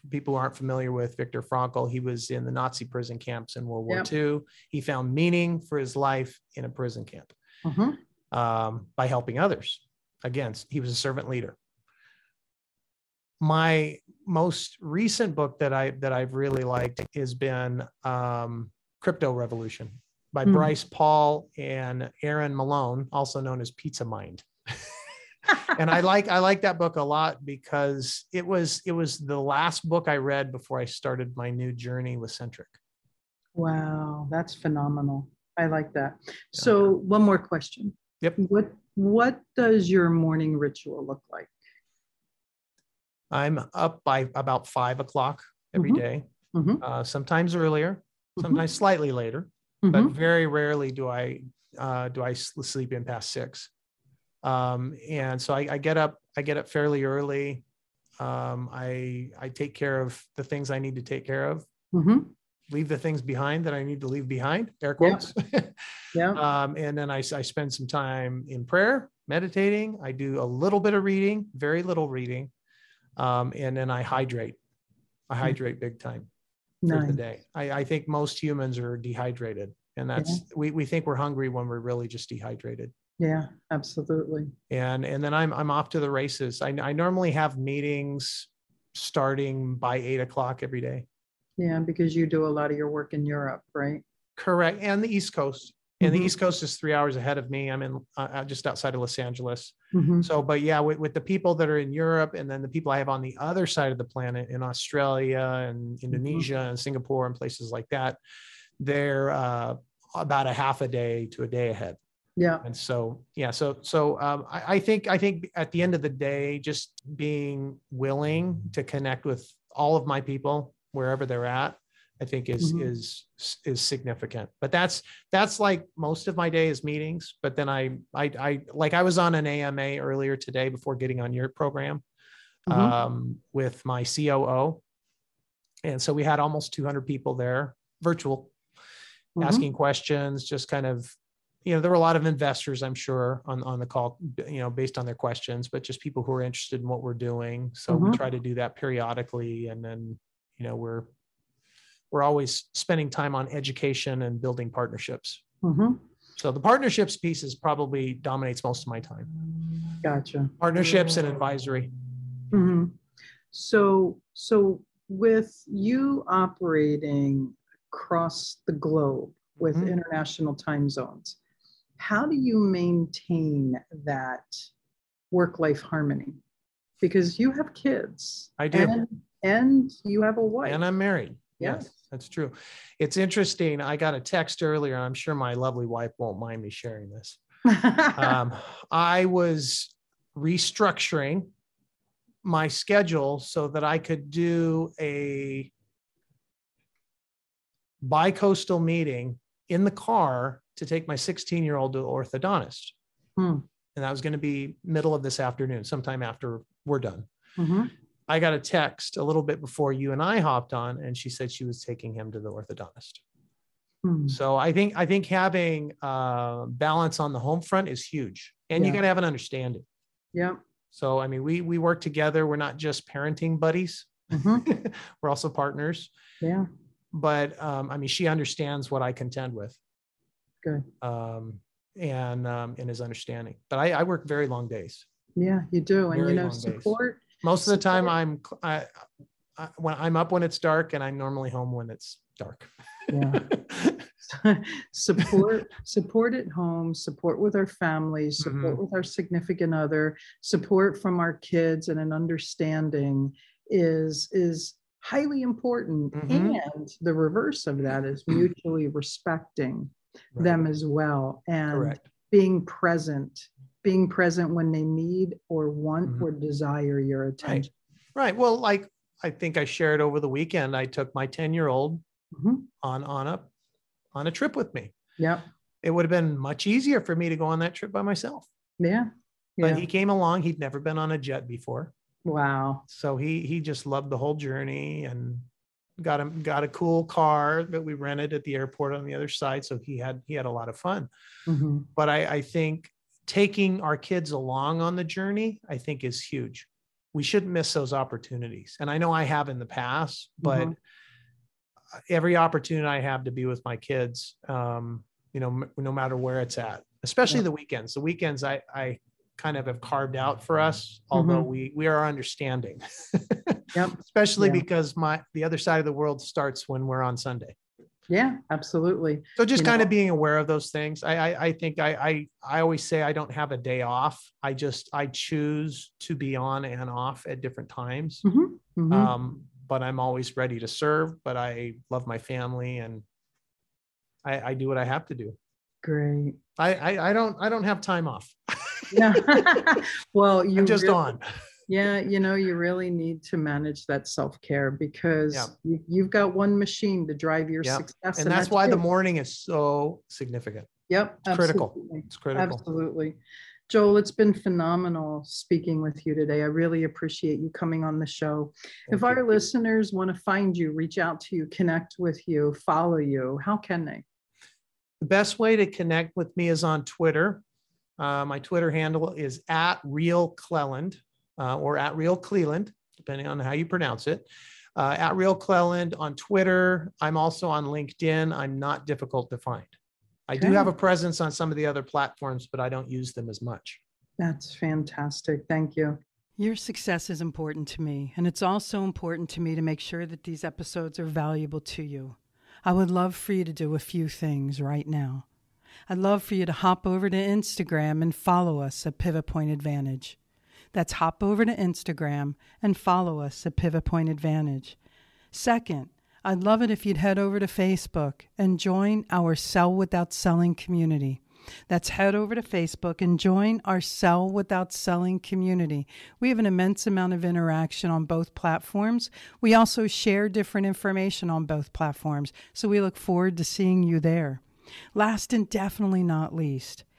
people who aren't familiar with Viktor Frankl, he was in the Nazi prison camps in World War Yep. II. He found meaning for his life in a prison camp Mhm. um, by helping others. Again, he was a servant leader. My most recent book that I that I've really liked has been um, Crypto Revolution by Hmm. Bryce Paul and Aaron Malone, also known as Pizza Mind. and I like I like that book a lot because it was it was the last book I read before I started my new journey with Centric. Wow, that's phenomenal. I like that. So one more question. Yep. What what does your morning ritual look like? I'm up by about five o'clock every Mhm. day. Mhm. uh, sometimes earlier, Mhm. sometimes slightly later, but Mhm. very rarely do I uh, do I sleep in past six. Um, and so I, I get up I get up fairly early. Um, I I take care of the things I need to take care of. Mhm. Leave the things behind that I need to leave behind. Air quotes. Yeah. um, and then I, I spend some time in prayer, meditating. I do a little bit of reading, very little reading, um, and then I hydrate. I Hmm. hydrate big time for the day. I, I think most humans are dehydrated, and that's we, we think we're hungry when we're really just dehydrated. Yeah, absolutely. And and then I'm I'm off to the races. I, I normally have meetings starting by eight o'clock every day. Yeah, because you do a lot of your work in Europe, right? Correct, and the East Coast. And Mhm. the East Coast is three hours ahead of me. I'm in uh, uh, just outside of Los Angeles. Mhm. So, but yeah, with, with the people that are in Europe and then the people I have on the other side of the planet in Australia and Indonesia and Singapore and places like that, they're uh, about a half a day to a day ahead. Yeah. And so, yeah, so so um, I, I think I think at the end of the day, just being willing to connect with all of my people wherever they're at, I think is Mhm. is is significant. But that's that's like most of my day is meetings. But then I I I like I was on an AMA earlier today before getting on your program Mhm. um, with my COO, and so we had almost 200 people there, virtual, Mhm. asking questions, just kind of, you know, there were a lot of investors, I'm sure, on on the call, you know, based on their questions, but just people who are interested in what we're doing. So we Mhm. try to do that periodically, and then, you know, we're we're always spending time on education and building partnerships. Mhm. So the partnerships piece is probably dominates most of my time. Gotcha. Partnerships and advisory. hmm So, so with you operating across the globe with Mhm. international time zones, how do you maintain that work-life harmony? Because you have kids. I do. And, and you have a wife. And I'm married. Yes. That's true. It's interesting. I got a text earlier. I'm sure my lovely wife won't mind me sharing this. Um, I was restructuring my schedule so that I could do a bi-coastal meeting in the car to take my 16 year old to orthodontist. Hmm. And that was going to be middle of this afternoon, sometime after we're done. Mhm. I got a text a little bit before you and I hopped on, and she said she was taking him to the orthodontist. Hmm. So I think I think having uh, balance on the home front is huge, and you got to have an understanding. Yeah. So I mean, we we work together. We're not just parenting buddies; Mhm. we're also partners. Yeah. But um, I mean, she understands what I contend with, Good. um, and um, and is understanding. But I, I work very long days. Yeah, you do. And you know, support. days. Most of the time, I'm I, I, when I'm up when it's dark, and I'm normally home when it's dark. Yeah. support support at home support with our families support Mm-hmm. with our significant other support from our kids and an understanding is is highly important Mhm. and the reverse of that is mutually respecting Right. them as well and Correct. being present being present when they need or want Mhm. or desire your attention Right. Well, like I think I shared over the weekend, I took my 10 year old Mhm. on on a on a trip with me. Yeah. It would have been much easier for me to go on that trip by myself. yeah But he came along. He'd never been on a jet before, wow so he he just loved the whole journey and got him got a cool car that we rented at the airport on the other side. So he had he had a lot of fun. Mhm. But I, I think taking our kids along on the journey, I think is huge. We shouldn't miss those opportunities. And I know I have in the past, but Mhm. every opportunity I have to be with my kids, um, you know, m- no matter where it's at, especially Yeah. the weekends. The weekends I, I kind of have carved out for us, although Mhm. we we are understanding, Yep. especially Yeah. because my the other side of the world starts when we're on Sunday. Yeah, absolutely. So just You kind know- of being aware of those things. I, I I think I I I always say I don't have a day off. I just I choose to be on and off at different times. Mhm, mhm. Um, but I'm always ready to serve. But I love my family and I, I do what I have to do. Great. I, I I don't I don't have time off. Yeah. well, you I'm just really- on. Yeah, you know, you really need to manage that self care because Yeah. you, you've got one machine to drive your Yeah. success, And that's why the morning is so significant. Yep, it's critical. It's critical. Absolutely. Joel, it's been phenomenal speaking with you today. I really appreciate you coming on the show. if Thank our listeners want to find you, reach out to you, connect with you, follow you, how can they? The best way to connect with me is on Twitter. Uh, my Twitter handle is at Real Cleland uh, or at Real Cleland, depending on how you pronounce it. Uh, at Real Cleland on Twitter. I'm also on LinkedIn. I'm not difficult to find. I do have a presence on some of the other platforms, but I don't use them as much. That's fantastic. Thank you. Your success is important to me, and it's also important to me to make sure that these episodes are valuable to you. I would love for you to do a few things right now. I'd love for you to hop over to Instagram and follow us at Pivot Point Advantage. That's hop over to Instagram and follow us at Pivot Point Advantage. Second, I'd love it if you'd head over to Facebook and join our Sell Without Selling community. That's head over to Facebook and join our Sell Without Selling community. We have an immense amount of interaction on both platforms. We also share different information on both platforms, so we look forward to seeing you there. Last and definitely not least,